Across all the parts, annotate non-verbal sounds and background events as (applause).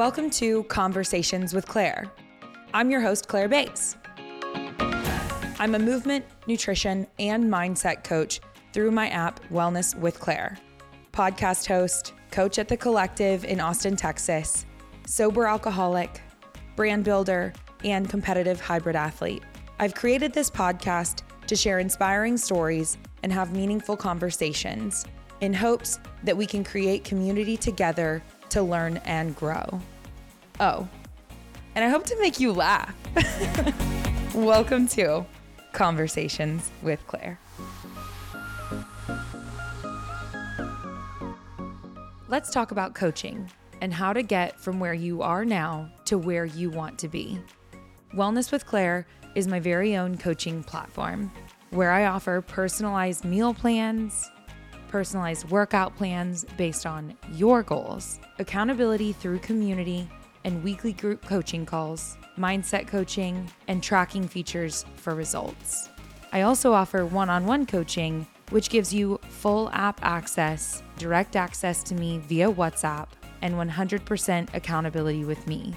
Welcome to Conversations with Claire. I'm your host, Claire Bays. I'm a movement, nutrition, and mindset coach through my app, Wellness with Claire, podcast host, coach at the collective in Austin, Texas, sober alcoholic, brand builder, and competitive hybrid athlete. I've created this podcast to share inspiring stories and have meaningful conversations in hopes that we can create community together to learn and grow. Oh, and I hope to make you laugh. (laughs) Welcome to Conversations with Claire. Let's talk about coaching and how to get from where you are now to where you want to be. Wellness with Claire is my very own coaching platform where I offer personalized meal plans, personalized workout plans based on your goals, accountability through community, and weekly group coaching calls, mindset coaching, and tracking features for results. I also offer one on one coaching, which gives you full app access, direct access to me via WhatsApp, and 100% accountability with me,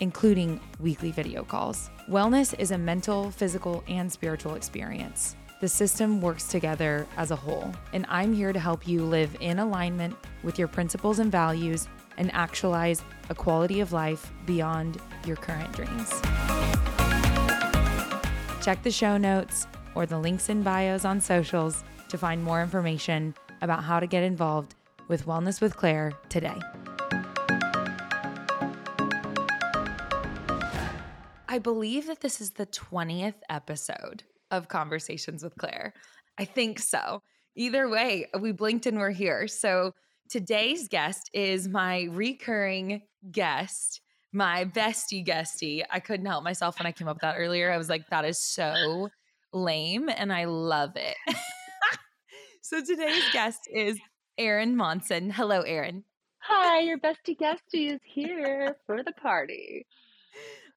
including weekly video calls. Wellness is a mental, physical, and spiritual experience. The system works together as a whole, and I'm here to help you live in alignment with your principles and values and actualize a quality of life beyond your current dreams. Check the show notes or the links in bios on socials to find more information about how to get involved with Wellness with Claire today. I believe that this is the 20th episode of Conversations with Claire. I think so. Either way, we blinked and we're here. So today's guest is my recurring guest, my bestie guestie. I couldn't help myself when I came up with that earlier. I was like, that is so lame and I love it. (laughs) so today's guest is Erin Monson. Hello, Erin. Hi, your bestie guestie is here for the party.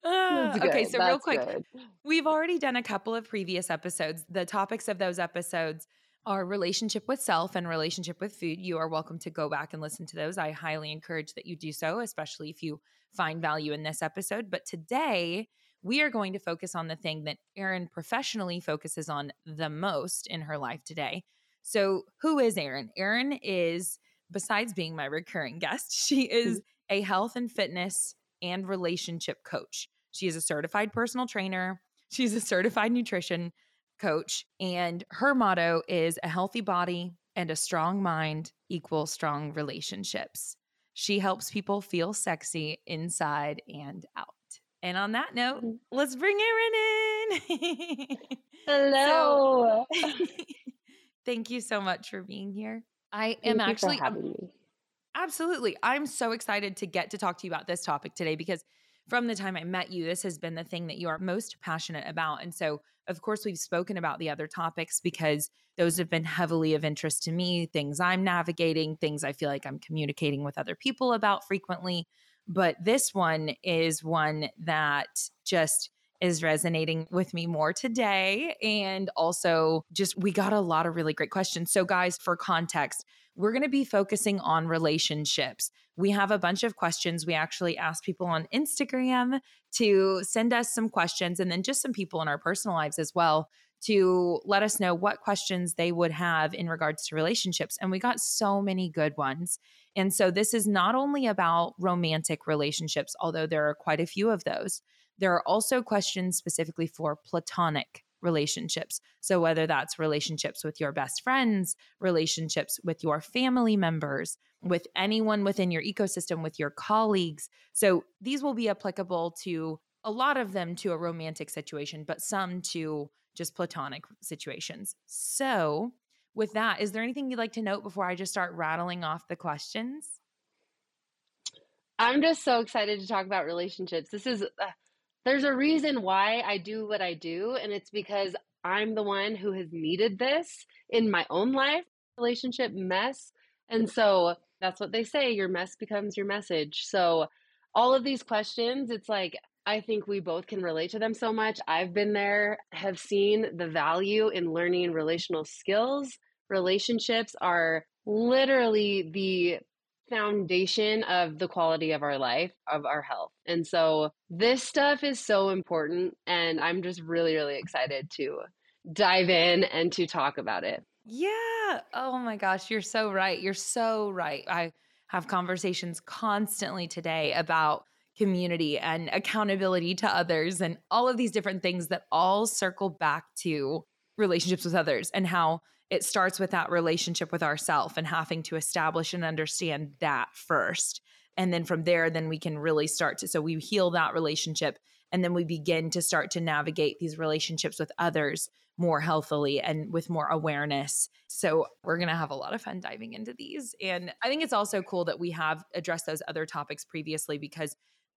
Uh, okay, so That's real quick, good. we've already done a couple of previous episodes. The topics of those episodes are relationship with self and relationship with food. You are welcome to go back and listen to those. I highly encourage that you do so, especially if you find value in this episode. But today, we are going to focus on the thing that Erin professionally focuses on the most in her life today. So, who is Erin? Erin is, besides being my recurring guest, (laughs) she is mm-hmm. a health and fitness and relationship coach. She is a certified personal trainer, she's a certified nutrition coach, and her motto is a healthy body and a strong mind equal strong relationships. She helps people feel sexy inside and out. And on that note, mm. let's bring Erin in. (laughs) Hello. So, (laughs) (laughs) thank you so much for being here. I am thank actually having me. Absolutely. I'm so excited to get to talk to you about this topic today because from the time I met you, this has been the thing that you are most passionate about. And so, of course, we've spoken about the other topics because those have been heavily of interest to me, things I'm navigating, things I feel like I'm communicating with other people about frequently. But this one is one that just is resonating with me more today. And also, just we got a lot of really great questions. So, guys, for context, we're going to be focusing on relationships. We have a bunch of questions. We actually asked people on Instagram to send us some questions and then just some people in our personal lives as well to let us know what questions they would have in regards to relationships. And we got so many good ones. And so this is not only about romantic relationships, although there are quite a few of those. There are also questions specifically for platonic relationships. So, whether that's relationships with your best friends, relationships with your family members, with anyone within your ecosystem, with your colleagues. So, these will be applicable to a lot of them to a romantic situation, but some to just platonic situations. So, with that, is there anything you'd like to note before I just start rattling off the questions? I'm just so excited to talk about relationships. This is uh, there's a reason why I do what I do, and it's because I'm the one who has needed this in my own life, relationship mess. And so that's what they say your mess becomes your message. So, all of these questions, it's like, I think we both can relate to them so much. I've been there, have seen the value in learning relational skills. Relationships are literally the foundation of the quality of our life, of our health. And so this stuff is so important. And I'm just really, really excited to dive in and to talk about it. Yeah. Oh my gosh. You're so right. You're so right. I have conversations constantly today about community and accountability to others and all of these different things that all circle back to relationships with others and how it starts with that relationship with ourself and having to establish and understand that first and then from there then we can really start to so we heal that relationship and then we begin to start to navigate these relationships with others more healthily and with more awareness. So, we're going to have a lot of fun diving into these. And I think it's also cool that we have addressed those other topics previously because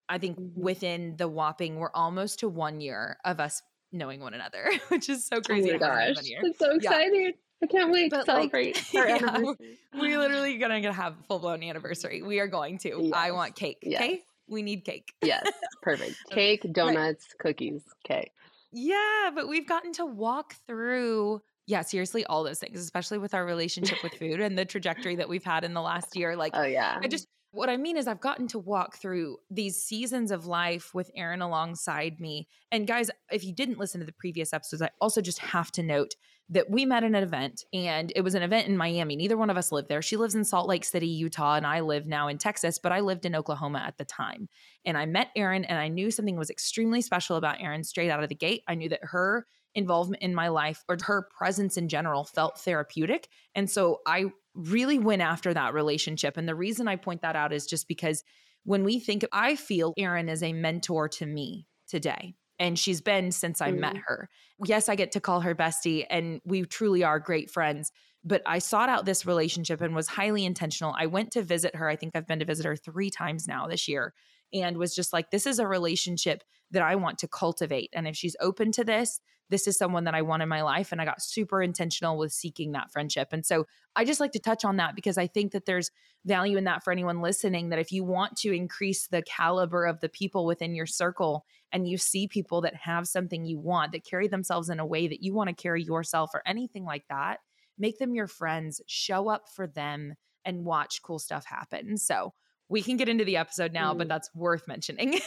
I think mm-hmm. within the whopping, we're almost to one year of us knowing one another, (laughs) which is so crazy. Oh my gosh. It's so exciting. Yeah. I can't wait but to celebrate like, (laughs) our yeah, anniversary. We literally gonna have a full blown anniversary. We are going to. Yes. I want cake. Yes. Okay. We need cake. yes. (laughs) Perfect. Cake, donuts, right. cookies. Okay. Yeah, but we've gotten to walk through yeah, seriously, all those things, especially with our relationship with food and the trajectory that we've had in the last year. Like, oh, yeah. I just, what I mean is, I've gotten to walk through these seasons of life with Erin alongside me. And guys, if you didn't listen to the previous episodes, I also just have to note that we met in an event and it was an event in Miami. Neither one of us lived there. She lives in Salt Lake City, Utah, and I live now in Texas, but I lived in Oklahoma at the time. And I met Erin and I knew something was extremely special about Erin straight out of the gate. I knew that her involvement in my life or her presence in general felt therapeutic. And so I really went after that relationship. And the reason I point that out is just because when we think, I feel Erin is a mentor to me today and she's been since I mm. met her. Yes, I get to call her bestie, and we truly are great friends. But I sought out this relationship and was highly intentional. I went to visit her. I think I've been to visit her three times now this year and was just like, this is a relationship that I want to cultivate. And if she's open to this, this is someone that I want in my life. And I got super intentional with seeking that friendship. And so I just like to touch on that because I think that there's value in that for anyone listening that if you want to increase the caliber of the people within your circle and you see people that have something you want, that carry themselves in a way that you want to carry yourself or anything like that, make them your friends, show up for them and watch cool stuff happen. So we can get into the episode now, mm. but that's worth mentioning.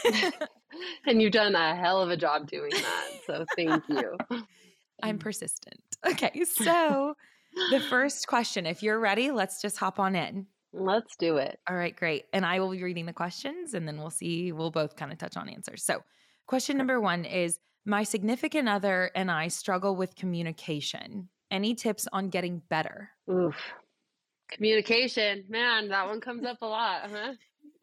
(laughs) and you've done a hell of a job doing that. So thank you. I'm persistent. Okay. So the first question, if you're ready, let's just hop on in. Let's do it. All right, great. And I will be reading the questions and then we'll see, we'll both kind of touch on answers. So, question number one is My significant other and I struggle with communication. Any tips on getting better? Oof. Communication, man, that one comes up a lot, huh?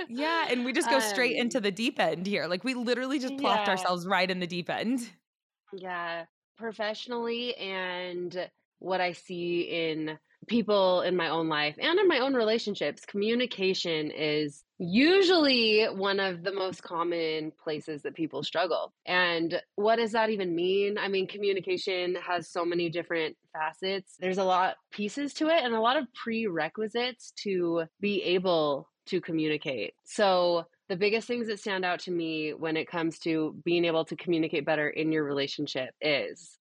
yeah, and we just go straight um, into the deep end here. Like we literally just plopped yeah. ourselves right in the deep end. Yeah, professionally and what I see in people in my own life and in my own relationships, communication is usually one of the most common places that people struggle. And what does that even mean? I mean, communication has so many different facets. There's a lot pieces to it and a lot of prerequisites to be able to communicate. So, the biggest things that stand out to me when it comes to being able to communicate better in your relationship is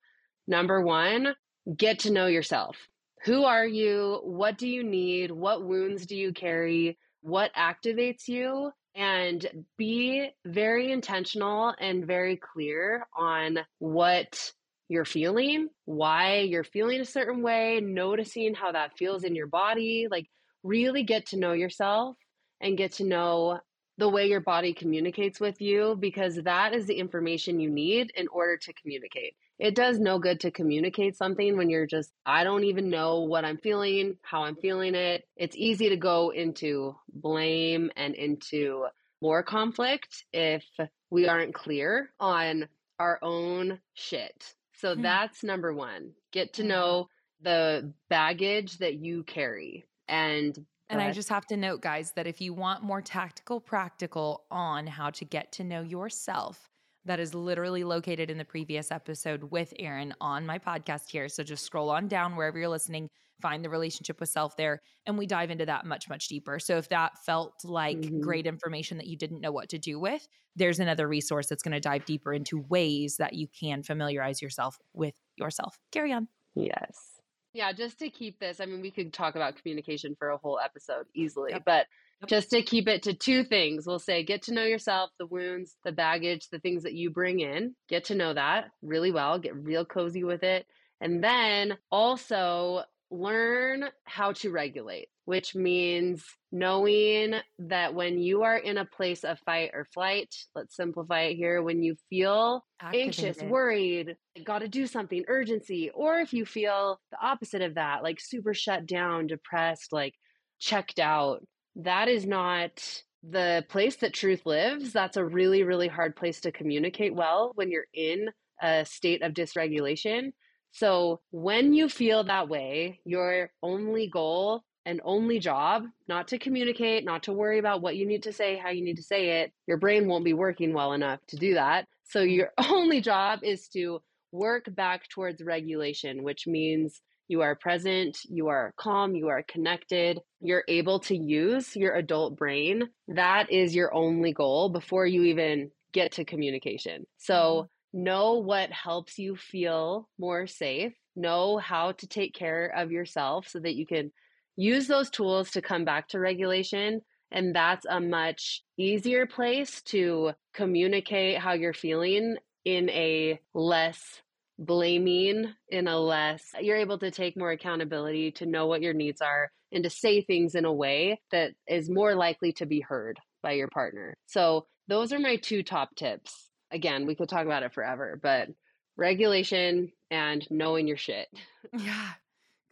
number 1, get to know yourself. Who are you? What do you need? What wounds do you carry? What activates you? And be very intentional and very clear on what you're feeling, why you're feeling a certain way, noticing how that feels in your body. Like, really get to know yourself and get to know the way your body communicates with you because that is the information you need in order to communicate. It does no good to communicate something when you're just, I don't even know what I'm feeling, how I'm feeling it. It's easy to go into blame and into more conflict if we aren't clear on our own shit. So hmm. that's number one. Get to know the baggage that you carry and and I just have to note, guys, that if you want more tactical, practical on how to get to know yourself, that is literally located in the previous episode with Erin on my podcast here. So just scroll on down wherever you're listening, find the relationship with self there, and we dive into that much, much deeper. So if that felt like mm-hmm. great information that you didn't know what to do with, there's another resource that's going to dive deeper into ways that you can familiarize yourself with yourself. Carry on. Yes. Yeah, just to keep this, I mean, we could talk about communication for a whole episode easily, yep. but Just to keep it to two things, we'll say get to know yourself, the wounds, the baggage, the things that you bring in. Get to know that really well, get real cozy with it. And then also learn how to regulate, which means knowing that when you are in a place of fight or flight, let's simplify it here, when you feel Activated. anxious, worried, got to do something, urgency, or if you feel the opposite of that, like super shut down, depressed, like checked out, that is not the place that truth lives. That's a really, really hard place to communicate well when you're in a state of dysregulation. So when you feel that way, your only goal and only job, not to communicate, not to worry about what you need to say, how you need to say it, your brain won't be working well enough to do that. So your (laughs) only job is to work back towards regulation, which means you are present, you are calm, you are connected, you're able to use your adult brain. That is your only goal before you even get to communication. So mm-hmm know what helps you feel more safe, know how to take care of yourself so that you can use those tools to come back to regulation. And that's a much easier place to communicate how you're feeling in a less blaming, in a less, you're able to take more accountability to know what your needs are and to say things in a way that is more likely to be heard by your partner. So, those are my two top tips again, we could talk about it forever, but regulation and knowing your shit. (laughs) Yeah.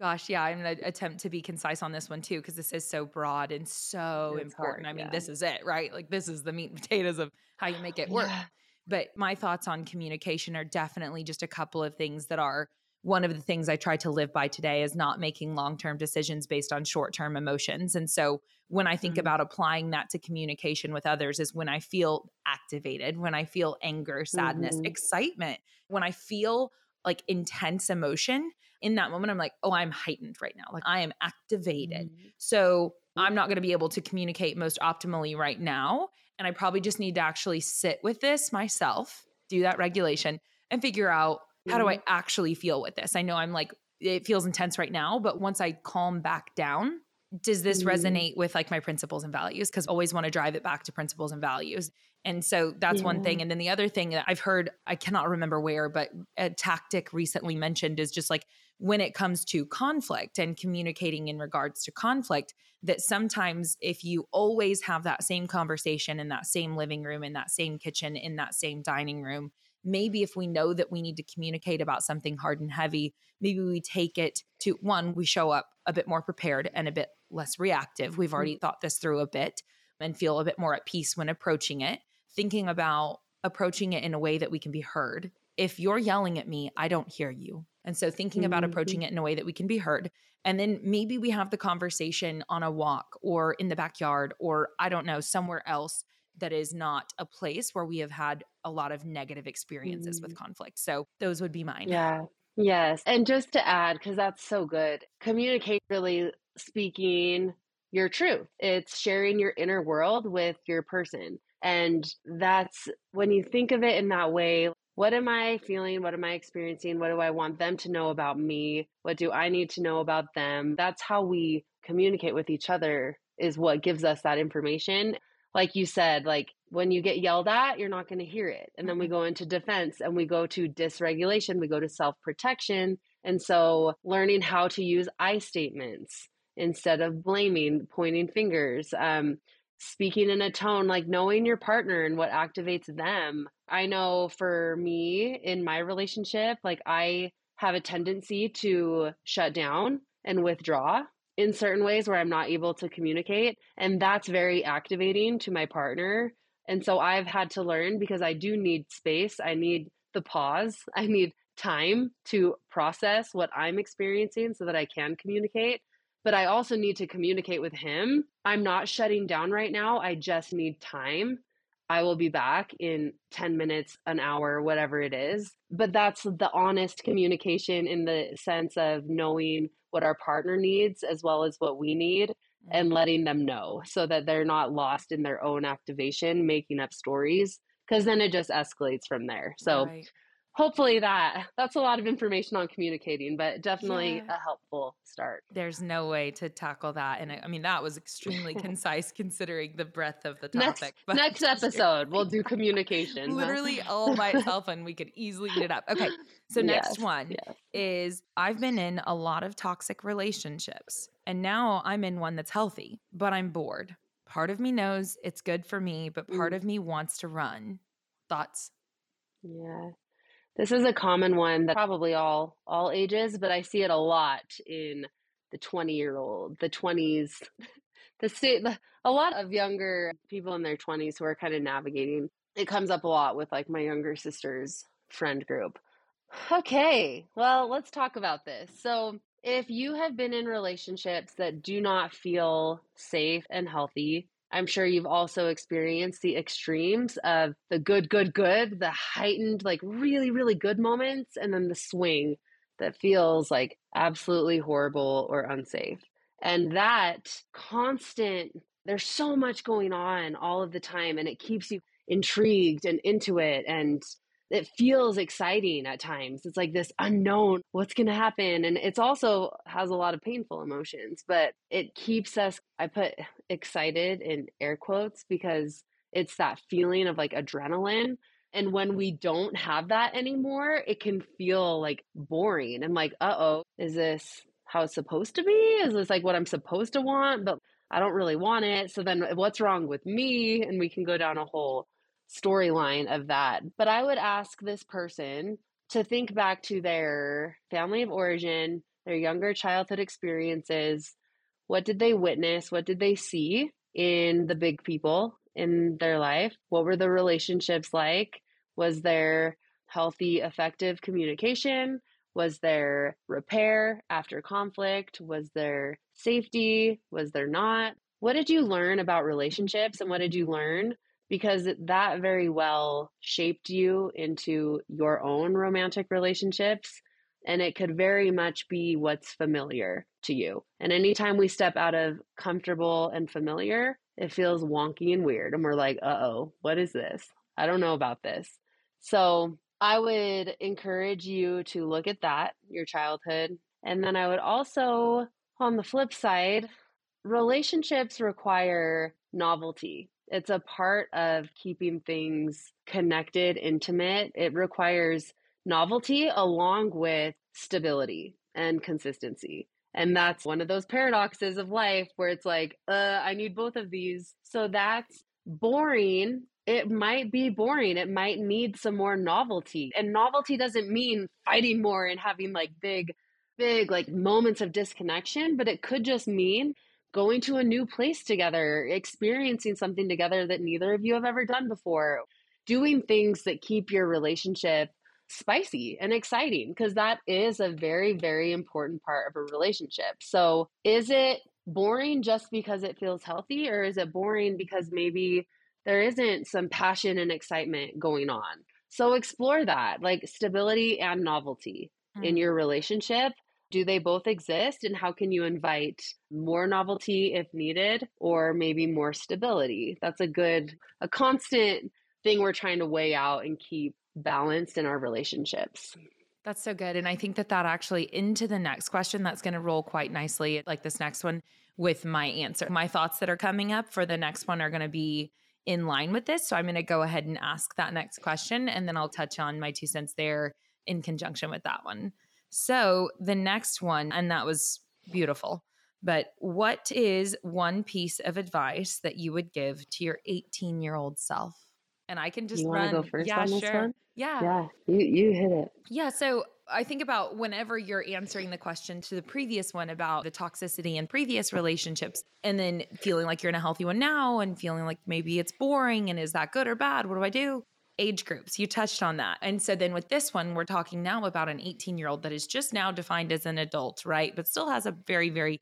Gosh, yeah, I'm going to attempt to be concise on this one too, because this is so broad and so it's important. Hard, I mean, this is it, right? Like, this is the meat and potatoes of how you make it work. Yeah. But my thoughts on communication are definitely just a couple of things that are one of the things I try to live by today is not making long term decisions based on short term emotions. And so when I think mm-hmm. about applying that to communication with others, is when I feel activated, when I feel anger, sadness, mm-hmm. excitement, when I feel like intense emotion in that moment, I'm like, oh, I'm heightened right now. Like I am activated. Mm-hmm. So I'm not going to be able to communicate most optimally right now. And I probably just need to actually sit with this myself, do that regulation, and figure out how do I mm-hmm. actually feel with this? I know I'm like, it feels intense right now, but once I calm back down, does this mm-hmm. resonate with like my principles and values? Because always want to drive it back to principles and values. And so that's yeah. one thing. And then the other thing that I've heard, I cannot remember where, but a tactic recently mentioned is just like when it comes to conflict and communicating in regards to conflict, that sometimes if you always have that same conversation in that same living room, in that same kitchen, in that same dining room, maybe if we know that we need to communicate about something hard and heavy, maybe we take it to one, we show up a bit more prepared and a bit less reactive. We've already mm-hmm. thought this through a bit and feel a bit more at peace when approaching it, thinking about approaching it in a way that we can be heard. If you're yelling at me, I don't hear you. And so thinking about mm-hmm. approaching it in a way that we can be heard. And then maybe we have the conversation on a walk or in the backyard or I don't know, somewhere else that is not a place where we have had a lot of negative experiences mm. with conflict. So those would be mine. Yeah. Yes. And just to add, because that's so good, communicate really speaking your truth. It's sharing your inner world with your person. And that's when you think of it in that way, what am I feeling? What am I experiencing? What do I want them to know about me? What do I need to know about them? That's how we communicate with each other, is what gives us that information like you said, like when you get yelled at, you're not going to hear it. And then we mm-hmm. go into defense and we go to dysregulation, we go to self protection. And so learning how to use I statements instead of blaming, pointing fingers, um, speaking in a tone like knowing your partner and what activates them. I know for me in my relationship, like I have a tendency to shut down and withdraw in certain ways where I'm not able to communicate. And that's very activating to my partner. And so I've had to learn because I do need space. I need the pause. (laughs) I need time to process what I'm experiencing so that I can communicate. But I also need to communicate with him. I'm not shutting down right now. I just need time. I will be back in 10 minutes, an hour, whatever it is. But that's the honest communication in the sense of knowing what our partner needs as well as what we need and mm-hmm. letting them know so that they're not lost in their own activation, making up stories, because then it just escalates from there. So, right. Hopefully that that's a lot of information on communicating but definitely yeah. a helpful start there's no way to tackle that and i, I mean that was extremely (laughs) concise considering the breadth of the topic next, (laughs) next episode we'll do communication literally huh? all by itself and we could easily eat it up okay so (laughs) next yes, one yes. is i've been in a lot of toxic relationships and now i'm in one that's healthy but i'm bored part of me knows it's good for me but part mm. of me wants to run thoughts yeah this is a common one that probably all all ages, but I see it a lot in the 20 year old, the 20s, (laughs) the state, a lot of younger people in their 20s who are kind of navigating. It comes up a lot with like my younger sister's friend group. Okay, well, let's talk about this. So, if you have been in relationships that do not feel safe and healthy, I'm sure you've also experienced the extremes of the good, good, good, the heightened, like really, really good moments, and then the swing that feels like absolutely horrible or unsafe. And that constant, there's so much going on all of the time, and it keeps you intrigued and into it. And it feels exciting at times. It's like this unknown, what's going to happen? And it's also has a lot of painful emotions, but it keeps us, I put excited in air quotes because it's that feeling of like adrenaline. And when we don't have that anymore, it can feel like boring and like, uh oh, is this how it's supposed to be? Is this like what I'm supposed to want? But I don't really want it. So then what's wrong with me? And we can go down a whole storyline of that. But I would ask this person to think back to their family of origin, their younger childhood experiences. What did they witness? What did they see in the big people in their life? What were the relationships like? Was there healthy, effective communication? Was there repair after conflict? Was there safety? Was there not? What did you learn about relationships and what did you learn because that very well shaped you into your own romantic relationships. And it could very much be what's familiar to you. And anytime we step out of comfortable and familiar, it feels wonky and weird. And we're like, uh oh, what is this? I don't know about this. So I would encourage you to look at that, your childhood. And then I would also, on the flip side, relationships require novelty. It's a part of keeping things connected, intimate. It requires novelty along with stability and consistency. And that's one of those paradoxes of life where it's like, uh, I need both of these. So that's boring. It might be boring. It might need some more novelty. And novelty doesn't mean fighting more and having like big, big like moments of disconnection, but it could just mean going to a new place together, experiencing something together that neither of you have ever done before, doing things that keep your relationship spicy and exciting because that is a very, very important part of a relationship. So, is it boring just because it feels healthy, or is it boring because maybe there isn't some passion and excitement going on? So, explore that like stability and novelty mm. in your relationship do they both exist? And how can you invite more novelty if needed, or maybe more stability? That's a good, a constant thing we're trying to weigh out and keep balanced in our relationships. That's so good. And I think that that actually into the next question that's going to roll quite nicely, like this next one with my answer. My thoughts that are coming up for the next one are going to be in line with this. So I'm going to go ahead and ask that next question and then I'll touch on my two cents there in conjunction with that one. So the next one, and that was beautiful. But what is one piece of advice that you would give to your 18 year old self? And I can just you run. Go first yeah, sure. One? Yeah. Yeah. You you hit it. Yeah. So I think about whenever you're answering the question to the previous one about the toxicity in previous relationships, and then feeling like you're in a healthy one now, and feeling like maybe it's boring, and is that good or bad? What do I do? Age groups. You touched on that. And so then with this one, we're talking now about an 18 year old that is just now defined as an adult, right? But still has a very, very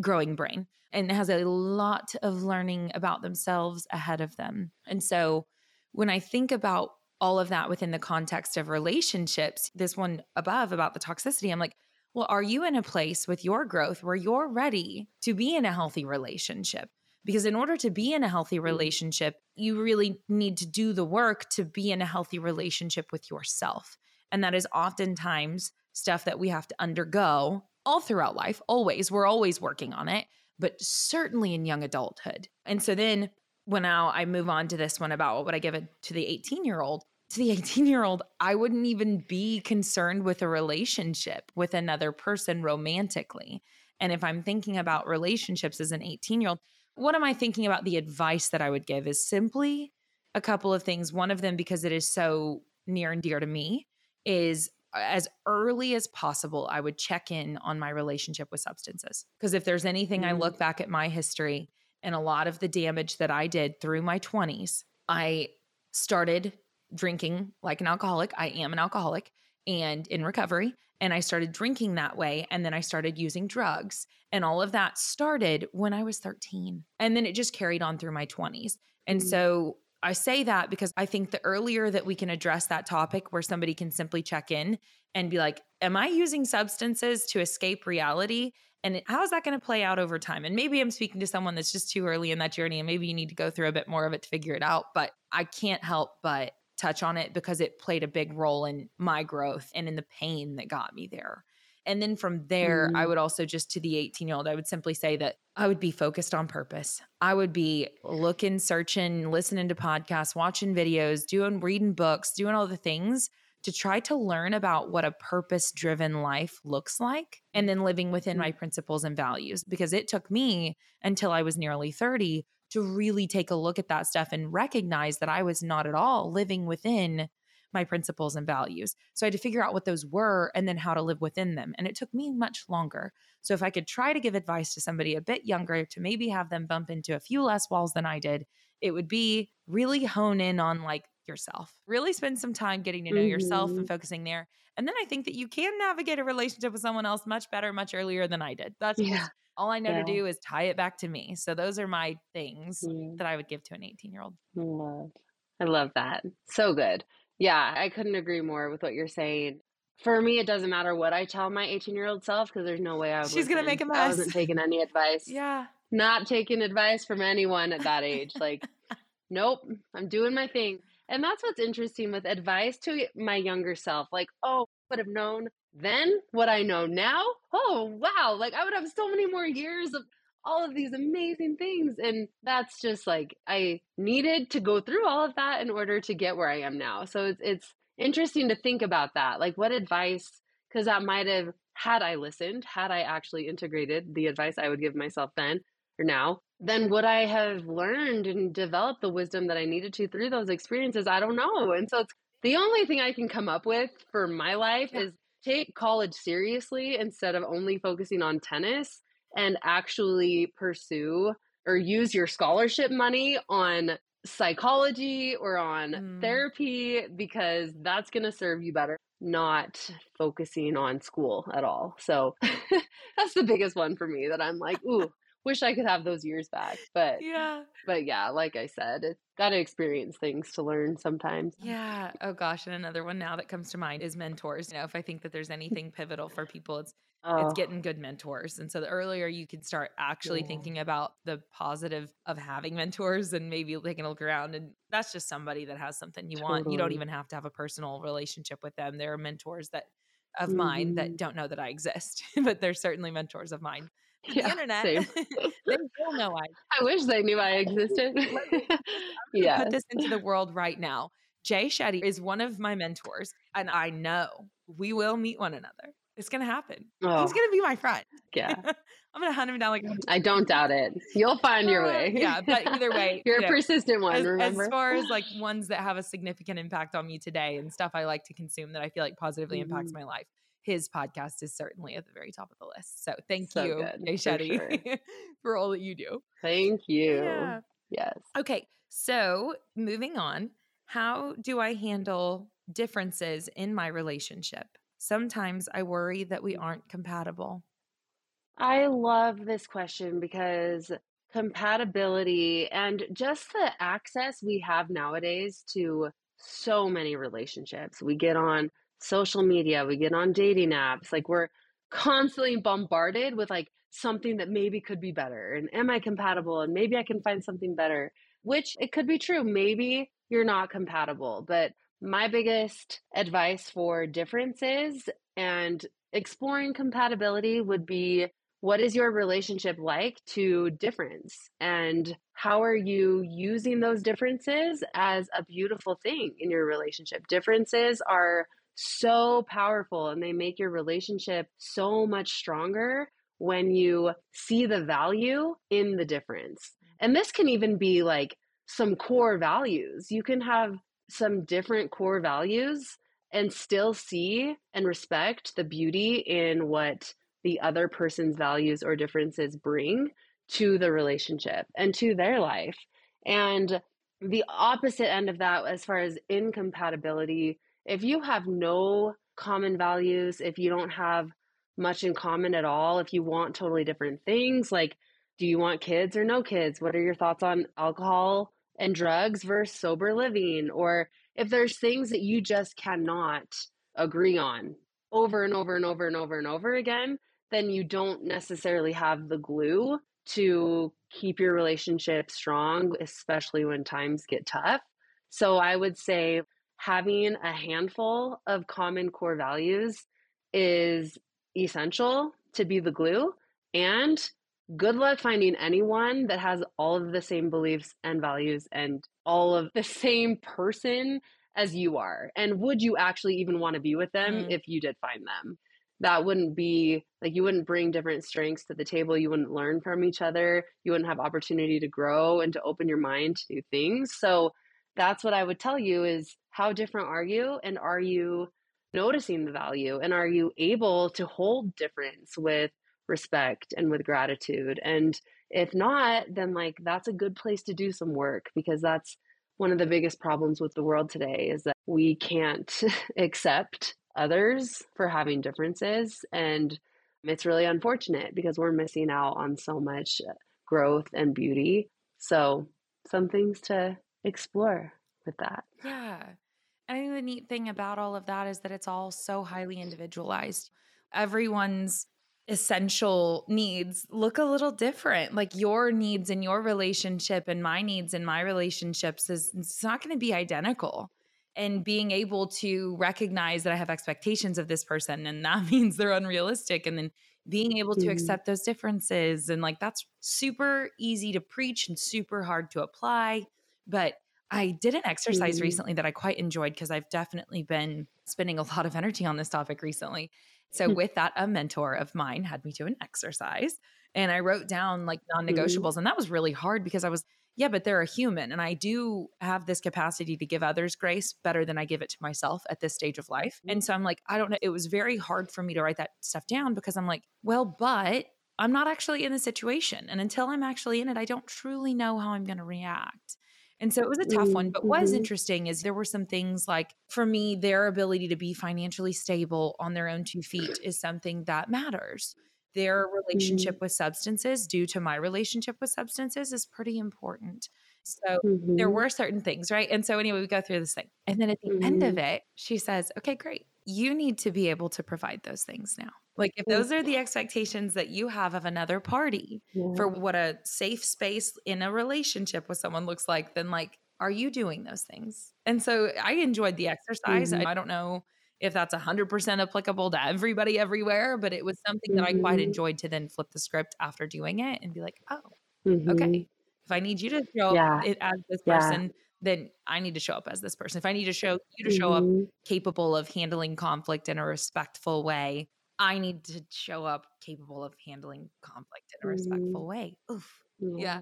growing brain and has a lot of learning about themselves ahead of them. And so when I think about all of that within the context of relationships, this one above about the toxicity, I'm like, well, are you in a place with your growth where you're ready to be in a healthy relationship? Because in order to be in a healthy mm-hmm. relationship, you really need to do the work to be in a healthy relationship with yourself. And that is oftentimes stuff that we have to undergo all throughout life, always. We're always working on it, but certainly in young adulthood. And so then when now I move on to this one about what would I give it to the 18 year old, to the (laughs) 18 year old, I wouldn't even be concerned with a relationship with another person romantically. And if I'm thinking about relationships as an 18 year old, what am I thinking about the advice that I would give is simply a couple of things. One of them, because it is so near and dear to me, is uh, as early as possible, I would check in on my relationship with substances. Because if there's anything. I mm. look back at my history and a lot of the damage that I did through my 20s, I started drinking like an alcoholic. I am an alcoholic and in recovery. And I started drinking that way. And then I started using drugs. And all of that started when I was 13. And then it just carried on through my 20s. And mm-hmm. so I say that because I think the earlier that we can address that topic where somebody can simply check in and be like, Am I using substances to escape reality? And how is that going to play out over time? And maybe I'm speaking to someone that's just too early in that journey, and maybe you need to go through a bit more of it to figure it out. But I can't help but touch on it because it played a big role in my growth and in the pain that got me there. And then from there, mm. I would also just to the 18 year old, I would simply say that I would be focused on purpose. I would be looking, searching, listening to podcasts, watching videos, doing reading books, doing all the things to try to learn about what a purpose driven life looks like and then living within my mm. principles and values. Because it took me until I was nearly 30 to really take a look at that stuff and recognize that I was not at all living within my principles and values. So I had to figure out what those were and then how to live within them. And it took me much longer. So if I could try to give advice to somebody a bit younger to maybe have them bump into a few less walls than I did, it would be really hone in on like yourself. Really spend some time getting to know mm-hmm. yourself and mm-hmm. focusing there. And then I think that you can navigate a relationship with someone else much better, much earlier than I did. That's yeah. all I know yeah. to do is tie it back to me. So those are my things mm. that I would give to an 18 year old. Love. I love that. So good. Yeah, I couldn't agree more with what you're saying. For me, it doesn't matter what I tell my 18 year old self because there's no way I was. She's gonna make a mess. I wasn't taking any (laughs) advice. yeah. Not taking advice from anyone at that age. Like, (laughs) nope, I'm doing my thing. And that's what's interesting with advice to my younger self. Like, oh, I would have known then what I know now. Oh, wow. Like, I would have so many more years of all of these amazing things. And that's just like, I needed to go through all of that in order to get where I am now. So it's, it's interesting to think about that. Like, what advice, because that might have, had I listened, had I actually integrated the advice I would give myself then or now, then would I have learned and developed the wisdom that I needed to through those experiences? I don't know. And so it's the only thing I can come up with for my life yeah. is take college seriously instead of only focusing on tennis and actually pursue or use your scholarship money on psychology or on mm. therapy because that's going to serve you better not focusing on school at all so (laughs) that's the biggest one for me that i'm like ooh wish I could have those years back. But yeah. But yeah, like I said, it's got to experience things to learn sometimes. Yeah. Oh gosh, and another one now that comes to mind is mentors. You know, if I think that there's anything pivotal for people, it's oh. it's getting good mentors. And so the earlier you can start actually yeah. thinking about the positive of having mentors and maybe taking a look around and that's just somebody that has something you totally. want. You don't even have to have a personal relationship with them. There are mentors that of mm-hmm. mine that mm-hmm. don't know that I exist, (laughs) but they're certainly mentors of mine yeah, the internet. (laughs) they still know I. (laughs) I wish they knew I existed. (laughs) yeah. Put this into the world right now. Jay Shetty is one of my mentors, and I know we will meet one another. It's gonna happen. Oh. He's gonna be my friend. Yeah. I'm gonna hunt him down like I don't doubt it. You'll find your way. yeah, but either way, you're you know, a persistent one. As, remember, as far as like ones that have a significant impact on me today and stuff I like to consume that I feel like positively mm-hmm. impacts my life his podcast is certainly at the very top of the list. So thank so you, Jay Shetty, for, sure. (laughs) for all that you do. Thank you. Yeah. Yes. Okay. So moving on, how do I handle differences in my relationship? Sometimes I worry that we aren't compatible. I love this question because compatibility and just the access we have nowadays to so many relationships. We get on social media, we get on dating apps, like we're constantly bombarded with like something that maybe could be better. And am I compatible? And maybe I can find something better, which it could be true. Maybe you're not compatible, but my biggest advice for differences and exploring compatibility would be what is your relationship like to difference and how are you using those differences as a beautiful thing in your relationship differences are so powerful and they make your relationship so much stronger when you see the value in the difference and this can even be like some core values you can have some different core values and still see and respect the beauty in what the other person's values or differences bring to the relationship and to their life. And the opposite end of that, as far as incompatibility, if you have no common values, if you don't have much in common at all, if you want totally different things, like do you want kids or no kids? What are your thoughts on alcohol and drugs versus sober living? Or if there's things that you just cannot agree on over and over and over and over and over again, then you don't necessarily have the glue to keep your relationship strong, especially when times get tough. So I would say having a handful of common core values is essential to be the glue. And good luck finding anyone that has all of the same beliefs and values and all of the same person as you are. And would you actually even want to be with them mm. if you did find them? that wouldn't be like you wouldn't bring different strengths to the table you wouldn't learn from each other you wouldn't have opportunity to grow and to open your mind to new things so that's what i would tell you is how different are you and are you noticing the value and are you able to hold difference with respect and with gratitude and if not then like that's a good place to do some work because that's one of the biggest problems with the world today is that we can't (laughs) accept others for having differences. And it's really unfortunate because we're missing out on so much uh, growth and beauty. So, some things to explore with that. Yeah. And I think the neat thing about all of that is that it's all so highly individualized. Everyone's essential needs look a little different. Like your needs in your relationship and my needs in my relationships is it's not going to be identical and being able to recognize that I have expectations of this person and that (laughs) means they're unrealistic and then being able to mm. accept those differences and like that's super easy to preach and super hard to apply but I did an exercise mm. recently that I quite enjoyed because I've definitely been spending a (laughs) lot of energy on this topic recently. So hmm. with that a mentor of mine had me do an exercise and I wrote down like mm-hmm. non-negotiables mm. and that was really hard because I was yeah, but they're a human. And I do have this capacity to give others grace better than I give it to myself at this stage of life. And so I'm like, I don't know. It was very hard for me to write that stuff down because I'm like, well, but I'm not actually in the situation. And until I'm actually in it, I don't truly know how I'm going to react. And so it was a tough one. But what is mm-hmm. interesting is there were some things like for me, their ability to be financially stable on their own two feet is something that matters their relationship mm-hmm. with substances due to my relationship with substances is pretty important. So mm-hmm. there were certain things, right? And so anyway, we go through this thing. And then at the mm-hmm. end of mm-hmm. it, she says, "Okay, great. You need to be able to provide those things now." Like if those are the expectations that you have of another party yeah. for what a safe space in a relationship with someone looks like, then like are you doing those things? And so I enjoyed the exercise. I, mm-hmm. I don't know if that's 100% applicable to everybody everywhere, but it was something that I quite mm-hmm. enjoyed to then flip the script after doing it and be like, oh, mm-hmm. okay. If I need you to show yeah. it as this person, yeah. then I need to show up as this person. If I need to show you to show mm-hmm. up capable of handling conflict in a respectful way, I need to show up capable of handling conflict in a respectful mm-hmm. way. Oof. Yeah. yeah.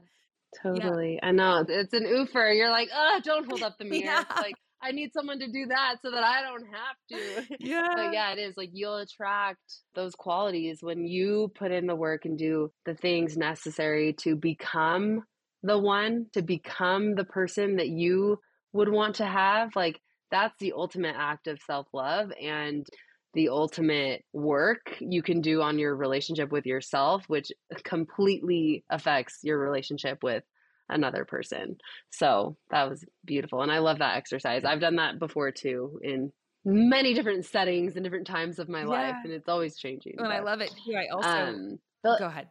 Totally. I know. It's an oofer. You're like, oh, don't hold up the (laughs) mirror. Like, I need someone to do that so that I don't have to. (laughs) Yeah. but yeah, it is like you'll attract those qualities when you put in the work and do the things necessary to become the one, to become the person that you would want to have. Like that's the ultimate act of self love and the ultimate work you can do on your relationship with yourself, which completely affects your relationship with another person. So that was beautiful. And I love that exercise. I've done that before too in many different settings and different times of my yeah. life. And it's always changing. And I love it too. I also um, go ahead.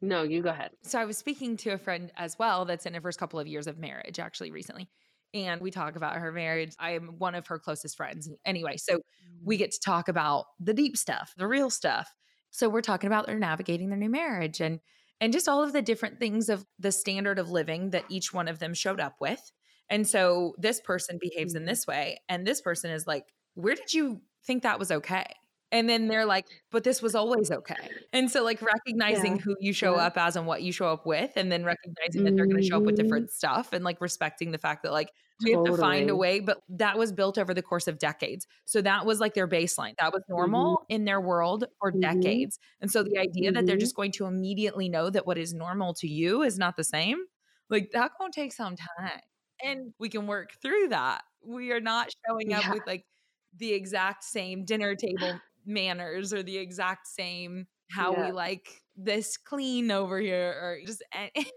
No, you go ahead. So I was speaking to a friend as well that's in her first couple of years of marriage actually recently. and we talk about her marriage. I am one of her closest friends. Anyway, so we mm. get to talk about the deep stuff, the real stuff. So we're talking about their navigating their new marriage and and just all of the different things of the standard of living that each one of them showed up with. And so this person behaves in mm-hmm. this way and this person is like, "Where did you think that was okay?" And then they're like, but this was always okay. And so, like, recognizing Yeah. who you show Yeah. up as and what you show up with, and then recognizing that they're going to show up with Mhm. different stuff and like respecting the fact that, like, we have to find a way. But that was built over the course of decades. So that was like their baseline. That was Mhm. normal in their world for Mhm. decades. And so the idea that they're Mhm. just going to immediately know that what is normal to you is not the same, like, that going to take some time. And we can work through that. We are not showing up Yeah. with like the exact same dinner table manners or the exact same how we like this clean over here or just (laughs) anything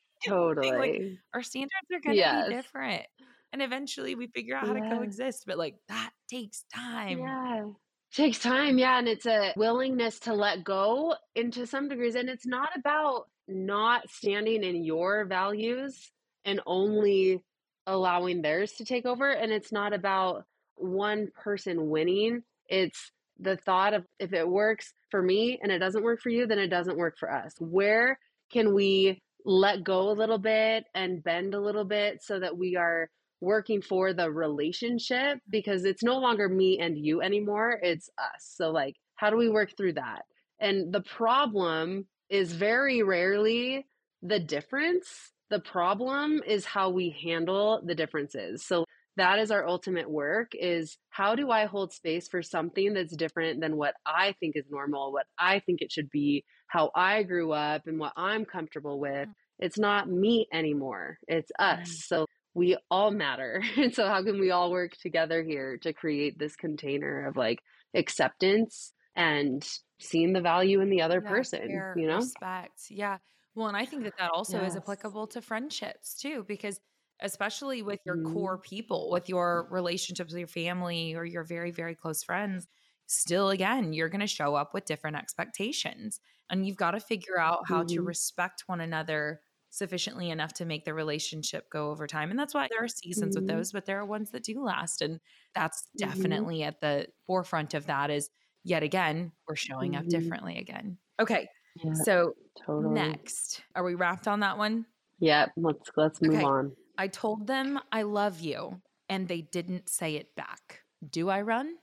like Totally. our standards are going to Yes. be different and eventually we figure out how to coexist but like that takes time Yeah. Takes time, yeah, and it's a willingness to let go into some degrees, and it's not about not standing in your values and only allowing theirs to take over, and it's not about one person winning. It's the thought of if it works for me and it doesn't work for you, then it doesn't work for us. Where can we let go a little bit and bend a little bit so that we are working for the relationship? Because it's no longer me and you anymore it's us. So like how do we work through that? And the problem is very rarely the difference. The problem is how we handle the differences. So that is our ultimate work is how do i hold space for something that's different than what i think is normal what i think it should be how i grew up and what i'm comfortable with mm. it's not me anymore it's mm. us so we all matter. And (laughs) so, how can we all work together here to create this container of like acceptance and seeing the value in the other Yeah, person, you know? respect. Yeah. Well, and I think that that also is applicable to friendships too, because especially with your Mhm. core people, with your relationships with your family or your very, very close friends, still, again, you're going to show up with different expectations. And you've got to figure out how to Mhm. respect one another sufficiently enough to make the relationship go over time. And that's why there are seasons with Mhm. those, but there are ones that do last. And that's Mhm. definitely at the forefront of that is yet again, we're showing up Mhm. differently again. Okay. Yeah, So totally. next, are we wrapped on that one? Yep, let's let's move Okay. on. I told them I love you and they didn't say it back. Do I run?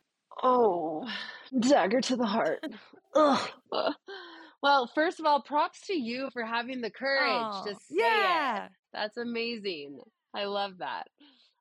Oh, (sighs) dagger to the heart. (laughs) Ugh. Well, first of all, props to you for having the courage Oh, to say yeah. it. That's amazing. I love that.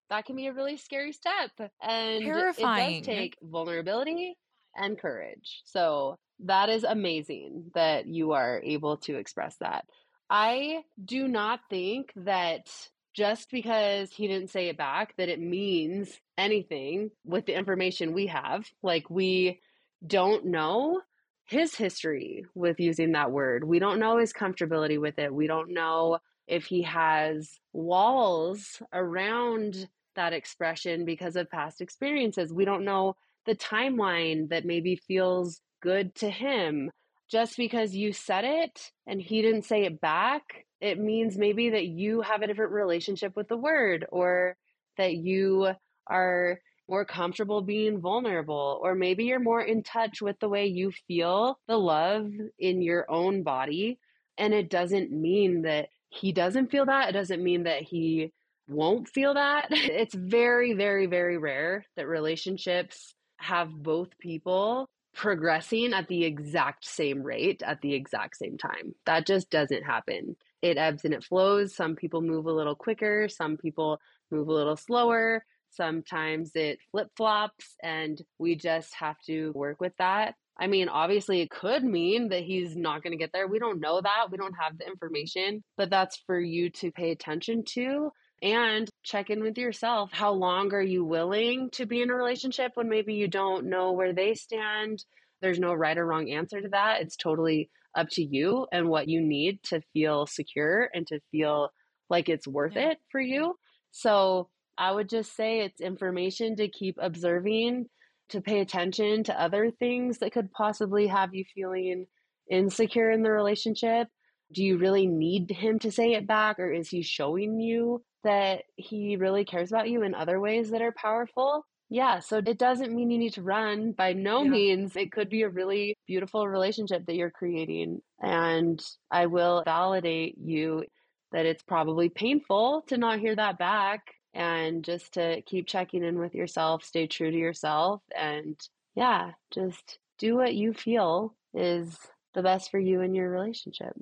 That can be a really scary step. And it does take vulnerability and courage. So that is amazing that you are able to express that. I do not think that just because he didn't say it back that it means anything with the information we have. Like we don't know his history with using that word. We don't know his comfortability with it. We don't know if he has walls around that expression because of past experiences. We don't know the timeline that maybe feels good to him. Just because you said it and he didn't say it back, it means maybe that you have a different relationship with the word or that you are more comfortable being vulnerable, or maybe you're more in touch with the way you feel the love in your own body. And it doesn't mean that he doesn't feel that. It doesn't mean that he won't feel that. (laughs) It's very, very, very rare that relationships have both people progressing at the exact same rate at the exact same time. That just doesn't happen. It ebbs and it flows. Some people move a little quicker, some people move a little slower. Sometimes it flip flops, and we just have to work with that. I mean, obviously, it could mean that he's not going to get there. We don't know that. We don't have the information, but that's for you to pay attention to and check in with yourself. How long are you willing to be in a relationship when maybe you don't know where they stand? There's no right or wrong answer to that. It's totally up to you and what you need to feel secure and to feel like it's worth Yeah. it for you. So, I would just say it's information to keep observing, to pay attention to other things that could possibly have you feeling insecure in the relationship. Do you really need him to say it back, or is he showing you that he really cares about you in other ways that are powerful. Yeah, so it doesn't mean you need to run by no Yeah. means. It could be a really beautiful relationship that you're creating. And I will validate you that it's probably painful to not hear that back and just to keep checking in with yourself, stay true to yourself, and yeah, just do what you feel is the best for you and your relationship.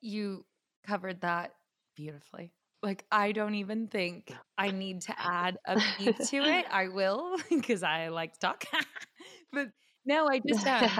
You covered that beautifully. Like, I don't even think I need to add a beat (laughs) to it. I will (laughs) because I like to talk. (laughs) but no, I just, um,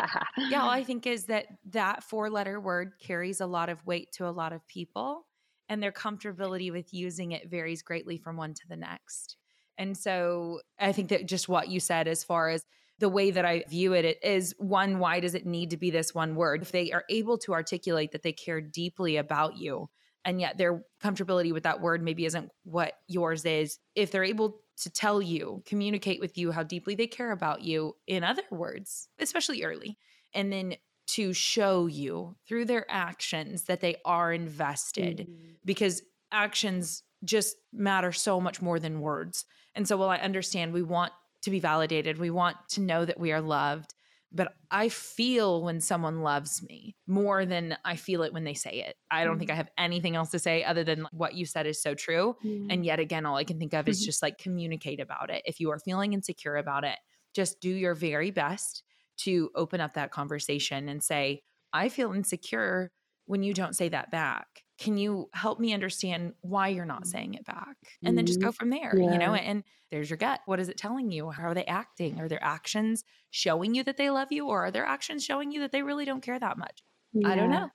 yeah, all I think is that that four letter word carries a lot of weight to a lot of people, and their comfortability with using it varies greatly from one to the next. And so I think that just what you said, as far as the way that I view it, it is one, why does it need to be this one word? If they are able to articulate that they care deeply about you, and yet their comfortability with that word maybe isn't what yours is, if they're able to tell you, communicate with you how deeply they care about you in other words, especially early, and then to show you through their actions that they are invested Mhm. because actions just matter so much more than words. And so, while I understand we want to be validated, we want to know that we are loved, but I feel when someone loves me more than I feel it when they say it. I don't think I have anything else to say other than what you said is so true. And yet again, all I can think of is Mhm. just like communicate about it. If you are feeling insecure about it, just do your very best to open up that conversation and say, I feel insecure when you don't say that back. Can you help me understand why you're not mm. saying it back? And then just mm, go from there, you know? And there's your gut. What is it telling you? How are they acting? Are their actions showing you that they love you, or are their actions showing you that they really don't care that much? I don't know.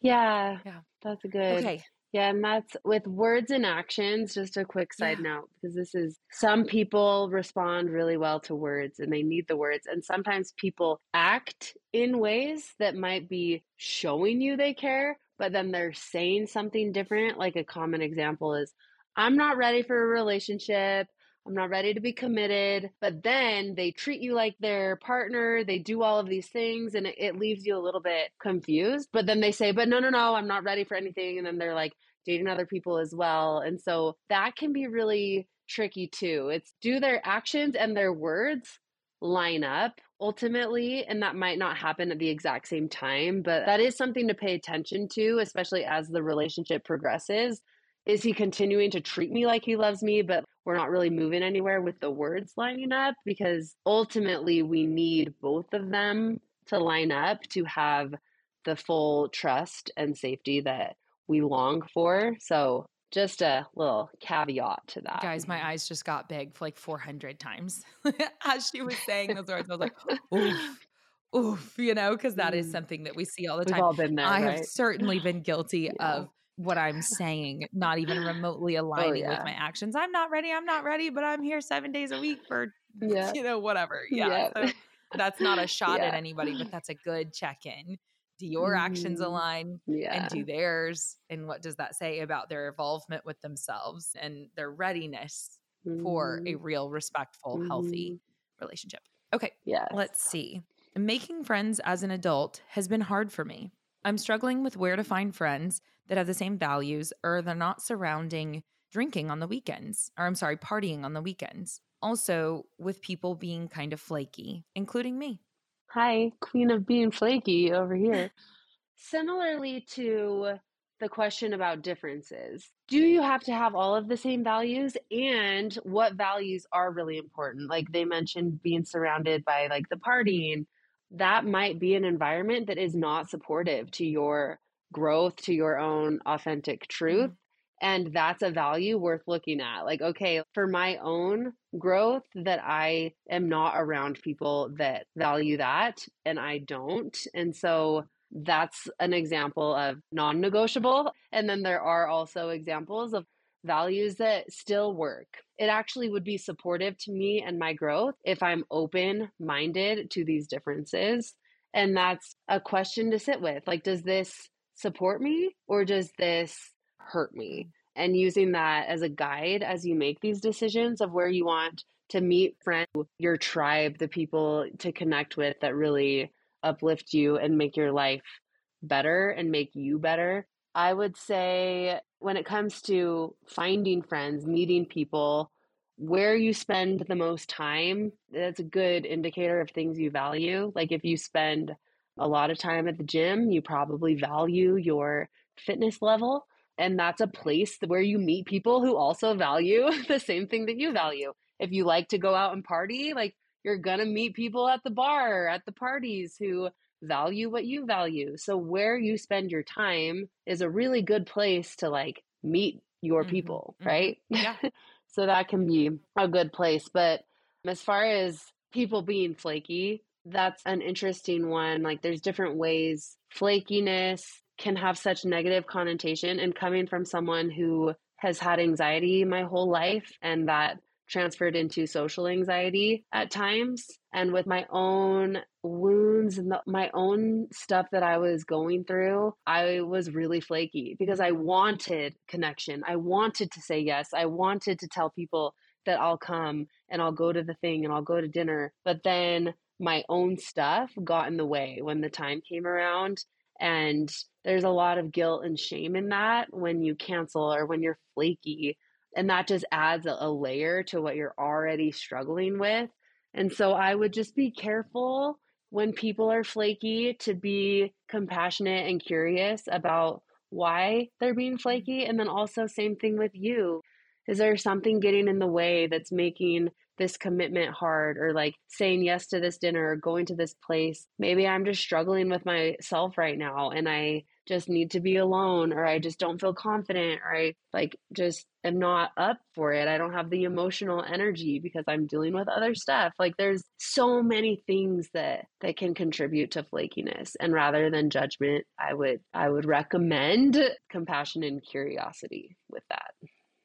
Yeah, Yeah. that's good. Okay. Yeah, and that's with words and actions. Just a quick side Yeah. note, because this is some people respond really well to words and they need the words. And sometimes people act in ways that might be showing you they care, but then they're saying something different. Like a common example is, I'm not ready for a relationship. I'm not ready to be committed. But then they treat you like their partner. They do all of these things and it, it leaves you a little bit confused. But then they say, but no, no, no, I'm not ready for anything. And then they're like dating other people as well. And so that can be really tricky too. It's do their actions and their words line up ultimately and that might not happen at the exact same time but that is something to pay attention to especially as the relationship progresses is he continuing to treat me like he loves me but we're not really moving anywhere with the words lining up because ultimately we need both of them to line up to have the full trust and safety that we long for. So just a little caveat to that Guys, my eyes just got big for like 400 times (laughs) as she was saying those words. I was like, (laughs) oof, oof, you know, because that is Mm. something that we see all the we've time. all been there I have certainly been guilty (laughs) Yeah. of what I'm saying, not even remotely (gasps) aligning with Oh, yeah. my actions. I'm not ready. I'm not ready, but I'm here seven days a week for, yeah you know, whatever. Yeah. yeah So that's not a shot at anybody, but that's a good check in. Do your actions Mhm. align? yeah and do theirs and what does that say about their involvement with themselves and their readiness for a Mhm. real respectful healthy Mhm. relationship okay yeah let's see making friends as an adult has been hard for me i'm struggling with where to find friends that have the same values or they're not surrounding drinking on the weekends or i'm sorry partying on the weekends also with people being kind of flaky including me Hi, queen of being flaky over here. Similarly to the question about differences, do you have to have all of the same values? And what values are really important? Like they mentioned being surrounded by like the partying, that might be an environment that is not supportive to your growth, to your own authentic truth. Mm-hmm. And that's a value worth looking at. Like, okay, for my own growth, that I am not around people that value that and I don't. And so that's an example of non negotiable. And then there are also examples of values that still work. It actually would be supportive to me and my growth if I'm open minded to these differences. And that's a question to sit with. Like, does this support me or does this hurt me? And using that as a guide as you make these decisions of where you want to meet friends, your tribe, the people to connect with that really uplift you and make your life better and make you better. I would say when it comes to finding friends, meeting people, where you spend the most time, that's a good indicator of things you value. Like if you spend a lot of time at the gym, you probably value your fitness level. And that's a place where you meet people who also value (laughs) the same thing that you value. If you like to go out and party, like you're going to meet people at the bar, at the parties who value what you value. So where you spend your time is a really good place to like meet your mm-hmm. people, mm-hmm. right? Yeah. (laughs) so that can be a good place. But as far as people being flaky, that's an interesting one. Like there's different ways flakiness can have such negative connotation and coming from someone who has had anxiety my whole life and that transferred into social anxiety at times and with my own wounds and the, my own stuff that I was going through, I was really flaky because I wanted connection. I wanted to say yes. I wanted to tell people that I'll come and I'll go to the thing and I'll go to dinner. But then my own stuff got in the way when the time came around. And there's a lot of guilt and shame in that when you cancel or when you're flaky. And that just adds a, a layer to what you're already struggling with. And so I would just be careful when people are flaky to be compassionate and curious about why they're being flaky. And then also, same thing with you. Is there something getting in the way that's making this commitment hard or like saying yes to this dinner or going to this place? Maybe I'm just struggling with myself right now and I just need to be alone or I just don't feel confident or I like just am not up for it. I don't have the emotional energy because I'm dealing with other stuff. Like there's so many things that that can contribute to flakiness and rather than judgment, I would I would recommend compassion and curiosity with that.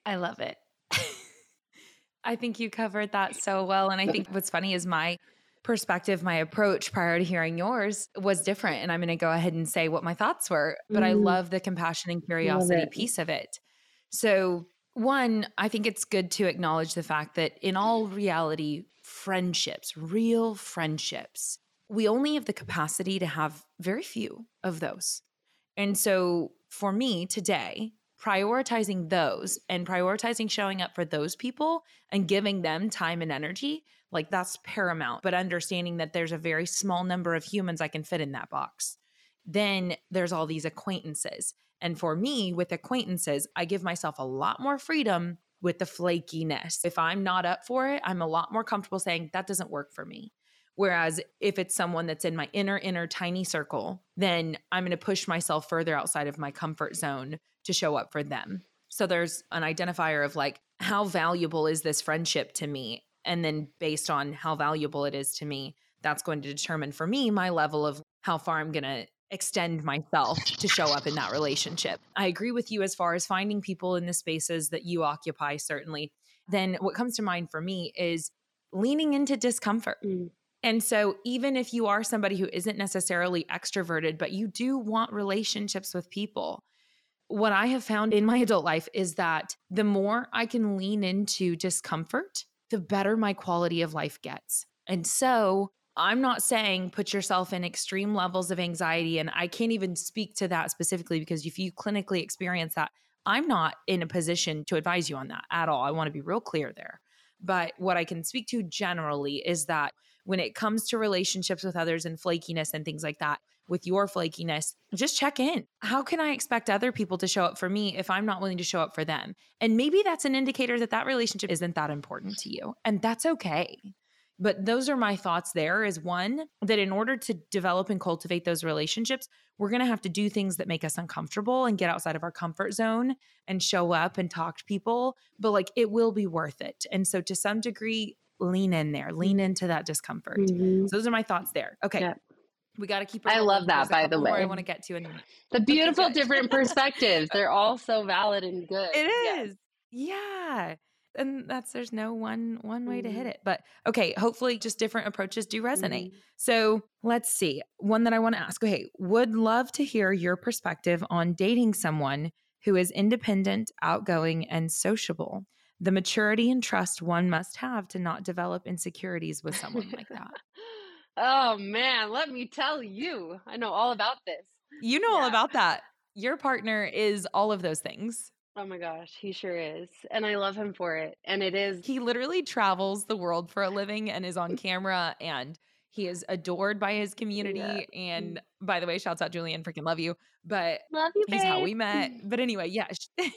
I love it. I think you covered that so well and I think what's funny is my perspective, my approach prior to hearing yours was different. And I'm going to go ahead and say what my thoughts were. But mm. I love the compassion and curiosity piece of it. So, one, I think it's good to acknowledge the fact that in all reality, friendships, real friendships, we only have the capacity to have very few of those. And so, for me today, prioritizing those and prioritizing showing up for those people and giving them time and energy like that's paramount. But understanding that there's a very small number of humans I can fit in that box. Then there's all these acquaintances. And for me, with acquaintances, I give myself a lot more freedom with the flakiness. If I'm not up for it, I'm a lot more comfortable saying that doesn't work for me. Whereas if it's someone that's in my inner, inner tiny circle, then I'm going to push myself further outside of my comfort zone to show up for them. So there's an identifier of like, how valuable is this friendship to me? And then based on how valuable it is to me, that's going to determine for me my level of how far I'm going to extend myself to show up in that relationship. I agree with you as far as finding people in the spaces that you occupy, certainly. Then what comes to mind for me is leaning into discomfort. Mm. And so, even if you are somebody who isn't necessarily extroverted, but you do want relationships with people, what I have found in my adult life is that the more I can lean into discomfort, the better my quality of life gets. And so I'm not saying put yourself in extreme levels of anxiety. And I can't even speak to that specifically because if you clinically experience that, I'm not in a position to advise you on that at all. I want to be real clear there. But what I can speak to generally is that when it comes to relationships with others and flakiness and things like that, with your flakiness, just check in. How can I expect other people to show up for me if I'm not willing to show up for them? And maybe that's an indicator that that relationship isn't that important to you. And that's okay. But those are my thoughts there is one, that in order to develop and cultivate those relationships, we're going to have to do things that make us uncomfortable and get outside of our comfort zone and show up and talk to people. But like it will be worth it. And so to some degree, lean in there, lean mm-hmm. into that discomfort. Mm-hmm. So those are my thoughts there. Okay. Yeah. We got to keep. I love that, by the way. I want to get to in the beautiful (laughs) different perspectives. They're all so valid and good. It is, yes. yeah. And that's there's no one one way mm-hmm. to hit mm-hmm. it, but okay. Hopefully, just different approaches do resonate. Mm-hmm. So let's see. One that I want to ask. Okay, would love to hear your perspective on dating someone who is independent, outgoing, and sociable. The maturity and trust one must have to not develop insecurities with someone like (laughs) that. Oh man, let me tell you. I know all about this. You know yeah. all about that. your partner is all of those things. Oh my gosh, he sure is. And I love him for it. And it is. He literally travels the world for a living and is on camera and he is adored by his community. Yeah. And (laughs) by the way, shouts out Julian, freaking love you. But love you, he's how we met. (laughs) But anyway, yeah. (laughs)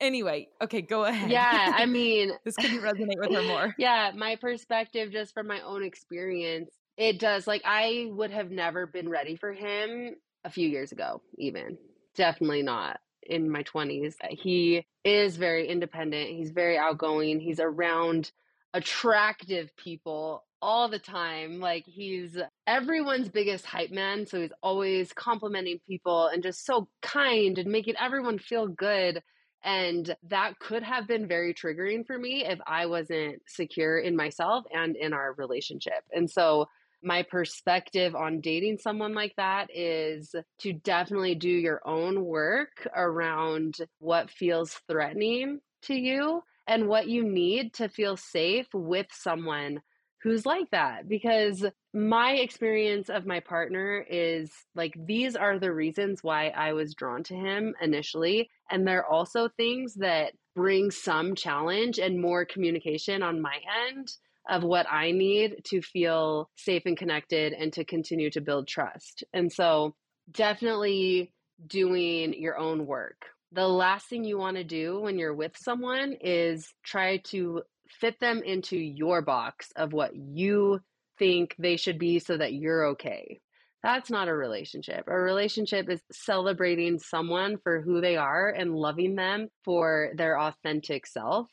anyway, okay, go ahead. Yeah, I (laughs) mean, this couldn't resonate with her more. (laughs) Yeah, my perspective, just from my own experience, it does. Like, I would have never been ready for him a few years ago, even. Definitely not in my 20s. He is very independent, he's very outgoing, he's around attractive people all the time. Like he's everyone's biggest hype man. So he's always complimenting people and just so kind and making everyone feel good. And that could have been very triggering for me if I wasn't secure in myself and in our relationship. And so my perspective on dating someone like that is to definitely do your own work around what feels threatening to you and what you need to feel safe with someone who's like that because my experience of my partner is like these are the reasons why I was drawn to him initially and they're also things that bring some challenge and more communication on my end of what I need to feel safe and connected and to continue to build trust. And so definitely doing your own work. The last thing you want to do when you're with someone is try to fit them into your box of what you think they should be so that you're okay. That's not a relationship. A relationship is celebrating someone for who they are and loving them for their authentic self.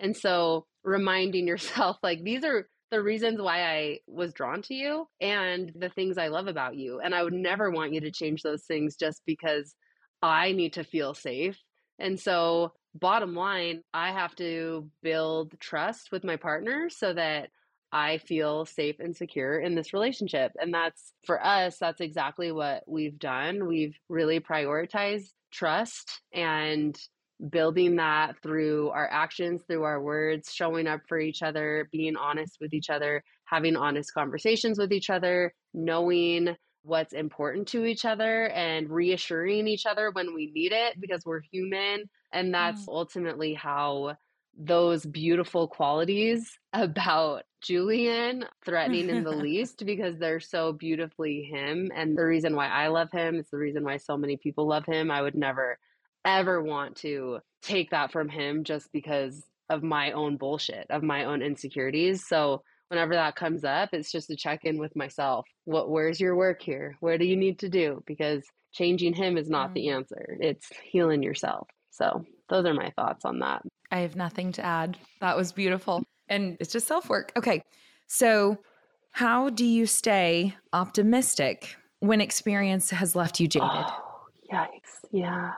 And so reminding yourself, (laughs) like, these are the reasons why I was drawn to you and the things I love about you. And I would never want you to change those things just because I need to feel safe. And so bottom line, I have to build trust with my partner so that I feel safe and secure in this relationship. And that's for us, that's exactly what we've done. We've really prioritized trust and building that through our actions, through our words, showing up for each other, being honest with each other, having honest conversations with each other, knowing what's important to each other and reassuring each other when we need it because we're human and that's mm. ultimately how those beautiful qualities (laughs) about Julian threatening in the (laughs) least because they're so beautifully him. And the reason why I love him, it's the reason why so many people love him. I would never, ever want to take that from him just because of my own bullshit, of my own insecurities. So whenever that comes up, it's just to check in with myself. What where's your work here? Where do you need to do? Because changing him is not mm. the answer. It's healing yourself. So those are my thoughts on that. I have nothing to add. That was beautiful. And it's just self work. Okay. So, how do you stay optimistic when experience has left you jaded? Oh, yikes. Yeah.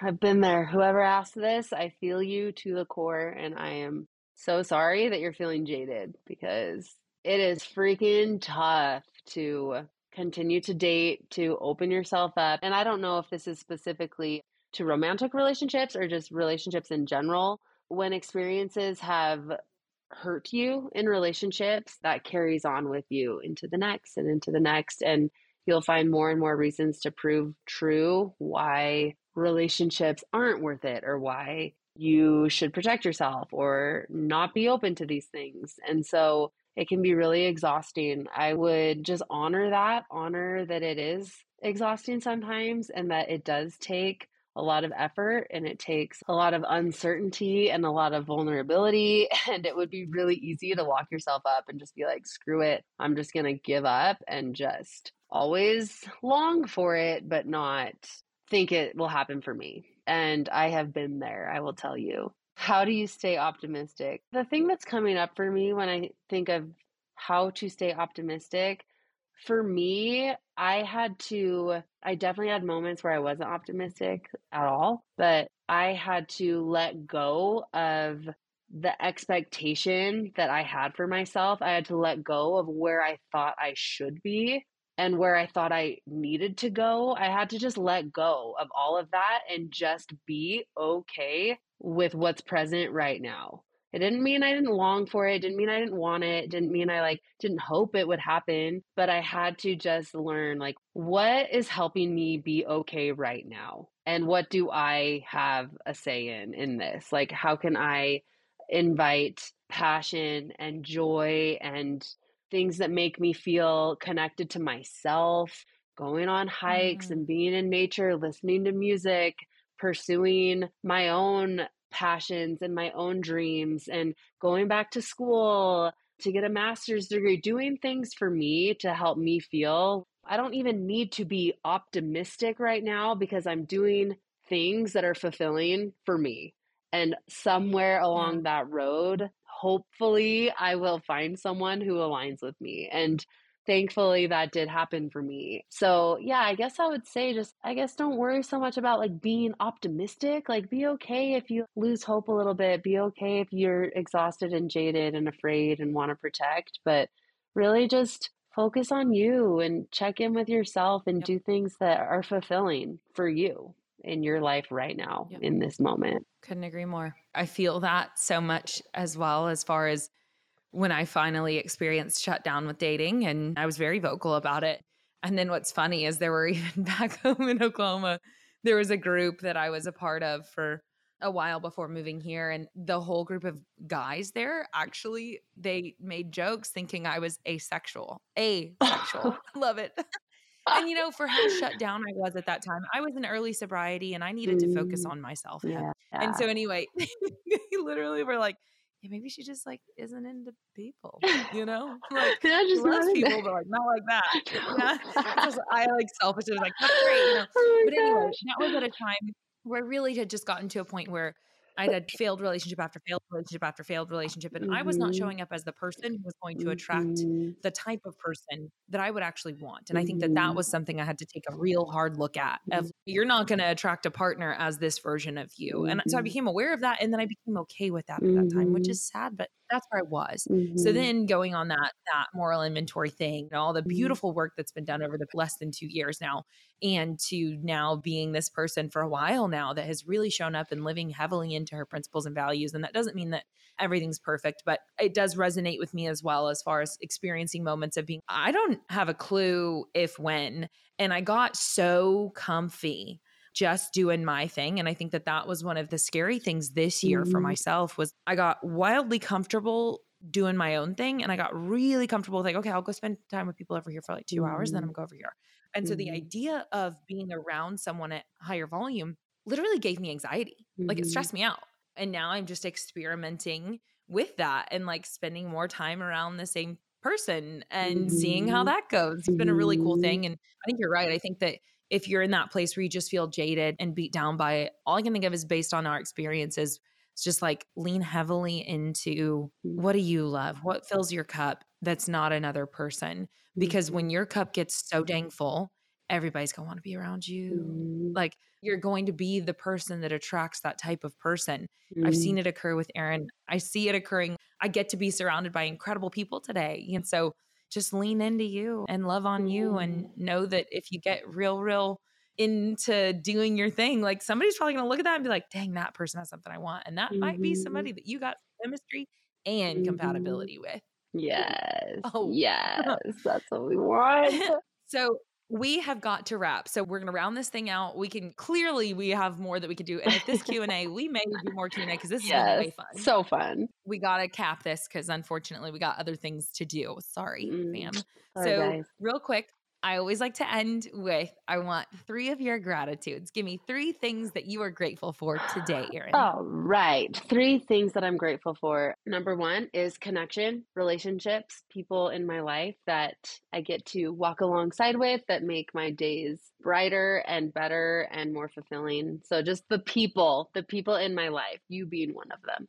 I've been there. Whoever asked this, I feel you to the core. And I am so sorry that you're feeling jaded because it is freaking tough to continue to date, to open yourself up. And I don't know if this is specifically to romantic relationships or just relationships in general, when experiences have hurt you in relationships, that carries on with you into the next and into the next. And you'll find more and more reasons to prove true why relationships aren't worth it or why you should protect yourself or not be open to these things. And so it can be really exhausting. I would just honor that, honor that it is exhausting sometimes and that it does take a lot of effort and it takes a lot of uncertainty and a lot of vulnerability. (laughs) And it would be really easy to lock yourself up and just be like, screw it. I'm just going to give up and just always long for it, but not think it will happen for me. And I have been there, I will tell you. How do you stay optimistic? The thing that's coming up for me when I think of how to stay optimistic for me, I had to, I definitely had moments where I wasn't optimistic at all, but I had to let go of the expectation that I had for myself. I had to let go of where I thought I should be and where I thought I needed to go. I had to just let go of all of that and just be okay with what's present right now. It didn't mean I didn't long for it. It didn't mean I didn't want it. It didn't mean I like didn't hope it would happen, but I had to just learn like what is helping me be okay right now? And what do I have a say in in this? Like how can I invite passion and joy and things that make me feel connected to myself, going on hikes Mm. and being in nature, listening to music, pursuing my own passions and my own dreams, and going back to school to get a master's degree, doing things for me to help me feel. I don't even need to be optimistic right now because I'm doing things that are fulfilling for me. And somewhere along that road, hopefully, I will find someone who aligns with me. And thankfully, that did happen for me. So, yeah, I guess I would say just, I guess don't worry so much about like being optimistic. Like, be okay if you lose hope a little bit, be okay if you're exhausted and jaded and afraid and want to protect, but really just focus on you and check in with yourself and Yep. do things that are fulfilling for you in your life right now Yep. in this moment. Couldn't agree more. I feel that so much as well, as far as when I finally experienced shutdown with dating, and I was very vocal about it. And then what's funny is there were (laughs) even back home in Oklahoma, there was a group that I was a part of for a while before moving here and the whole group of guys there actually they made jokes thinking I was asexual. Asexual. (laughs) (laughs) Love it. And you know, for how shut down I was at that time, I was in early sobriety and I needed to focus Mm, on myself. And yeah. and so anyway, they literally were like, yeah, maybe she just like isn't into people, you know? (laughs) Like Yeah, just loves people, into- (laughs) but like not like that. Yeah. (laughs) Just- I like selfishly was like, that's great, you know. Oh But anyway, gosh. that was at a time where I really had just gotten to a point where I had failed relationship after failed relationship after failed relationship, and I was not Mhm. showing up as the person who was going to attract Mhm. the type of person that I would actually want. And I think that that Mhm. was something I had to take a real hard look at of you're not going to attract a partner as this version of you. And so I became aware of that and then I became okay with that at that time, which is sad, but that's where I was. So Mhm. then going on that that moral inventory thing and all the Mhm. beautiful work that's been done over the less than 2 years now and to now being this person for a while now that has really shown up and living heavily into her principles and values and that doesn't mean that everything's perfect but it does resonate with me as well as far as experiencing moments of being I don't have a clue if when and I got so comfy just doing my thing and I think that that was one of the scary things this year for Mhm. myself was I got wildly comfortable doing my own thing and I got really comfortable with like okay I'll go spend time with people over here for like 2 hours and then I'm Mhm. gonna go over here. And so the Mhm. idea of being around someone at higher volume literally gave me anxiety. Like it Mhm. stressed me out. And now I'm just experimenting with that and like spending more time around the same person and seeing how that goes. It's been a really cool thing. And I think you're right. I think that if you're in that place where you just feel jaded and beat down by it, all I can think of is based on our experiences. It's just like lean heavily into Mm. what do you love? What fills your cup that's not another person? Because Mhm. when your cup gets so dang full, everybody's gonna want to be around you. Mhm. Like you're going to be the person that attracts that type of person. I've seen Mhm. it occur with Erin. I see it occurring. I get to be surrounded by incredible people today. And so just lean into you and love on you and Mhm. know that if you get real, real into doing your thing, like somebody's probably going to look at that and be like, dang, that person has something I want. And that might be Mhm. somebody that you got chemistry and Mhm. compatibility with. Yes. Oh. Yes. (laughs) That's what we want. So we have got to wrap. So we're going to round this thing out. We can clearly we have more that we could do. And if this Q and A, we may do more Q and A because this has been way yes. fun. So fun. we got to cap this because unfortunately we got other things to do. Sorry, Mm. fam. Sorry, so guys. real quick, I always like to end with I want three of your gratitudes. Give me three things that you are grateful for today, Erin. All right. Three things that I'm grateful for. Number one is connection, relationships, people in my life that I get to walk alongside with that make my days brighter and better and more fulfilling. So just the people, the people in my life, you being one of them.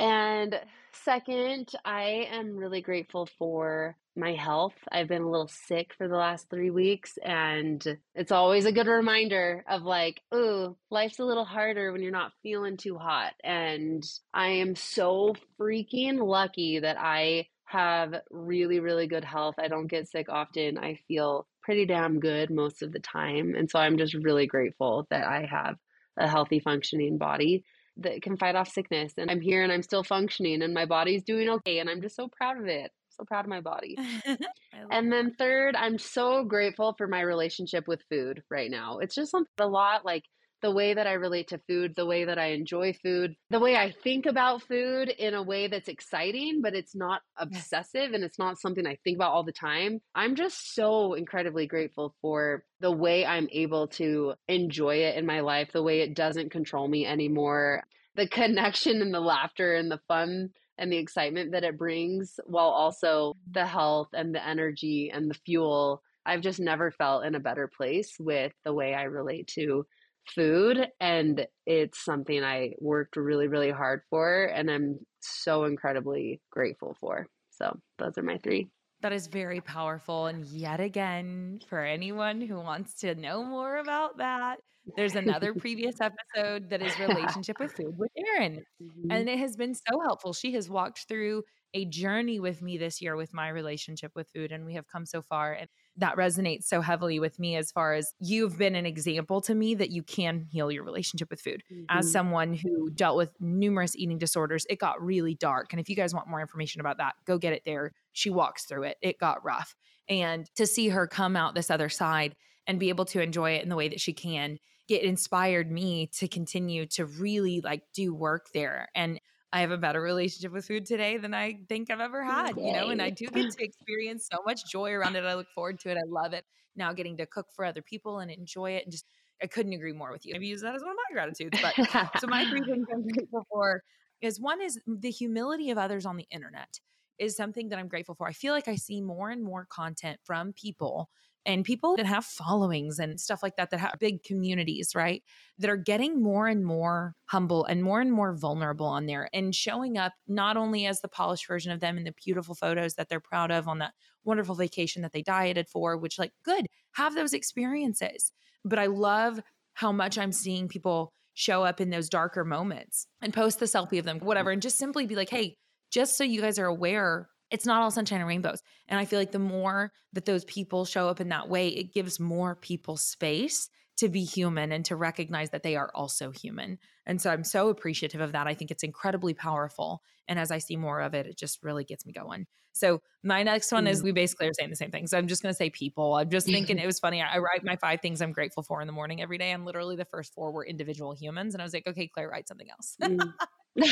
And second, I am really grateful for my health. I've been a little sick for the last three weeks, and it's always a good reminder of like, ooh, life's a little harder when you're not feeling too hot. And I am so freaking lucky that I have really, really good health. I don't get sick often. I feel pretty damn good most of the time. And so I'm just really grateful that I have a healthy, functioning body that can fight off sickness. And I'm here and I'm still functioning and my body's doing okay. And I'm just so proud of it. So proud of my body. (laughs) and then third, I'm so grateful for my relationship with food right now. It's just something a lot like the way that I relate to food, the way that I enjoy food, the way I think about food in a way that's exciting, but it's not obsessive and it's not something I think about all the time. I'm just so incredibly grateful for the way I'm able to enjoy it in my life, the way it doesn't control me anymore, the connection and the laughter and the fun and the excitement that it brings, while also mm-hmm. the health and the energy and the fuel. I've just never felt in a better place with the way I relate to food and it's something I worked really really hard for and I'm so incredibly grateful for. So, those are my 3. That is very powerful and yet again for anyone who wants to know more about that, there's another (laughs) previous episode that is relationship with food with Erin. Mm-hmm. And it has been so helpful. She has walked through a journey with me this year with my relationship with food and we have come so far and that resonates so heavily with me as far as you've been an example to me that you can heal your relationship with food. Mm-hmm. As someone who dealt with numerous eating disorders, it got really dark. And if you guys want more information about that, go get it there. She walks through it. It got rough. And to see her come out this other side and be able to enjoy it in the way that she can, it inspired me to continue to really like do work there. And I have a better relationship with food today than I think I've ever had, Yay. you know, and I do get (laughs) to experience so much joy around it. I look forward to it. I love it. Now getting to cook for other people and enjoy it and just I couldn't agree more with you. Maybe use that as one of my gratitudes. But so my three things I'm (laughs) grateful for is one is the humility of others on the internet is something that I'm grateful for. I feel like I see more and more content from people and people that have followings and stuff like that that have big communities right that are getting more and more humble and more and more vulnerable on there and showing up not only as the polished version of them in the beautiful photos that they're proud of on that wonderful vacation that they dieted for which like good have those experiences. But i love how much i'm seeing people show up in those darker moments and post the selfie of them whatever and just simply be like hey just so you guys are aware it's not all sunshine and rainbows. And I feel like the more that those people show up in that way, it gives more people space to be human and to recognize that they are also human. And so I'm so appreciative of that. I think it's incredibly powerful. And as I see more of it, it just really gets me going. So my next one is mm. we basically are saying the same thing. So I'm just going to say people. I'm just thinking (laughs) it was funny. I write my five things I'm grateful for in the morning every day. And literally the first four were individual humans. And I was like, okay, Claire, write something else. Mm. But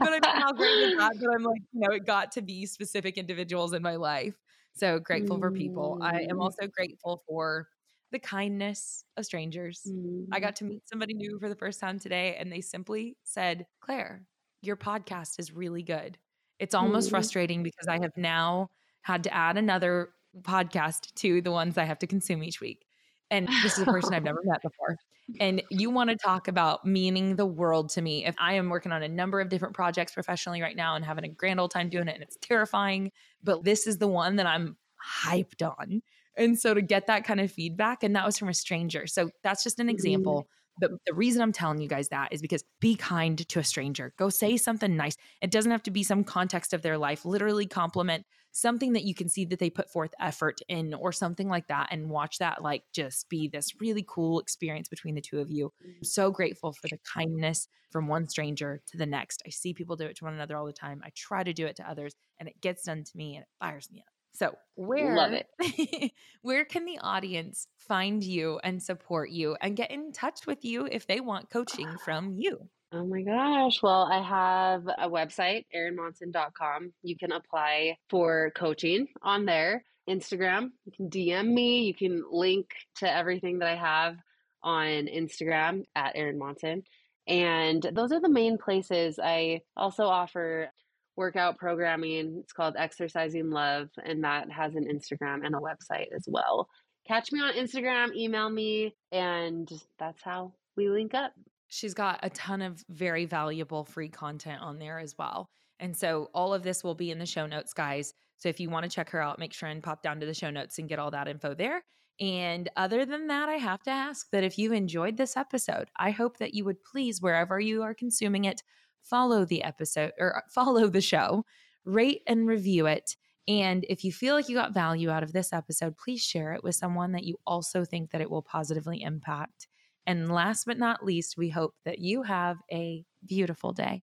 I mean, how great is that? But I'm like, you know, it got to be specific individuals in my life. So grateful mm. for people. I am mm. also grateful for the kindness of strangers. Mm. I got to meet somebody new for the first time today, and they simply said, Claire, your podcast is really good. It's almost mm. frustrating because I have now had to add another podcast to the ones I have to consume each week. And this is a person I've never met before (laughs) and you want to talk about meaning the world to me. If I am working on a number of different projects professionally right now and having a grand old time doing it and it's terrifying, but this is the one that I'm hyped on. And so to get that kind of feedback, and that was from a stranger. So that's just an mm-hmm. example but the reason I'm telling you guys that is because be kind to a stranger. Go say something nice. It doesn't have to be some context of their life. Literally compliment something that you can see that they put forth effort in or something like that and watch that like just be this really cool experience between the two of you. I'm mm-hmm. so grateful for the kindness from one stranger to the next. I see people do it to one another all the time. I try to do it to others and it gets done to me and it fires me up. So, where love it. (laughs) where can the audience find you and support you and get in touch with you if they want coaching from you? Oh my gosh. Well, I have a website, erinmonson.com. You can apply for coaching on there. Instagram, you can DM me. You can link to everything that I have on Instagram at Erin Monson. And those are the main places. I also offer workout programming. It's called Exercising Love, and that has an Instagram and a website as well. Catch me on Instagram, email me, and that's how we link up. She's got a ton of very valuable free content on there as well. And so all of this will be in the show notes, guys. So if you want to check her out, make sure and pop down to the show notes and get all that info there. And other than that, I have to ask that if you enjoyed this episode, I hope that you would please, wherever you are consuming it, follow the episode or (laughs) follow the show, rate and review it. And if you feel like you got value out of this episode, please share it with someone that you also think that it will positively impact. And last but not least, we hope that you have a beautiful day.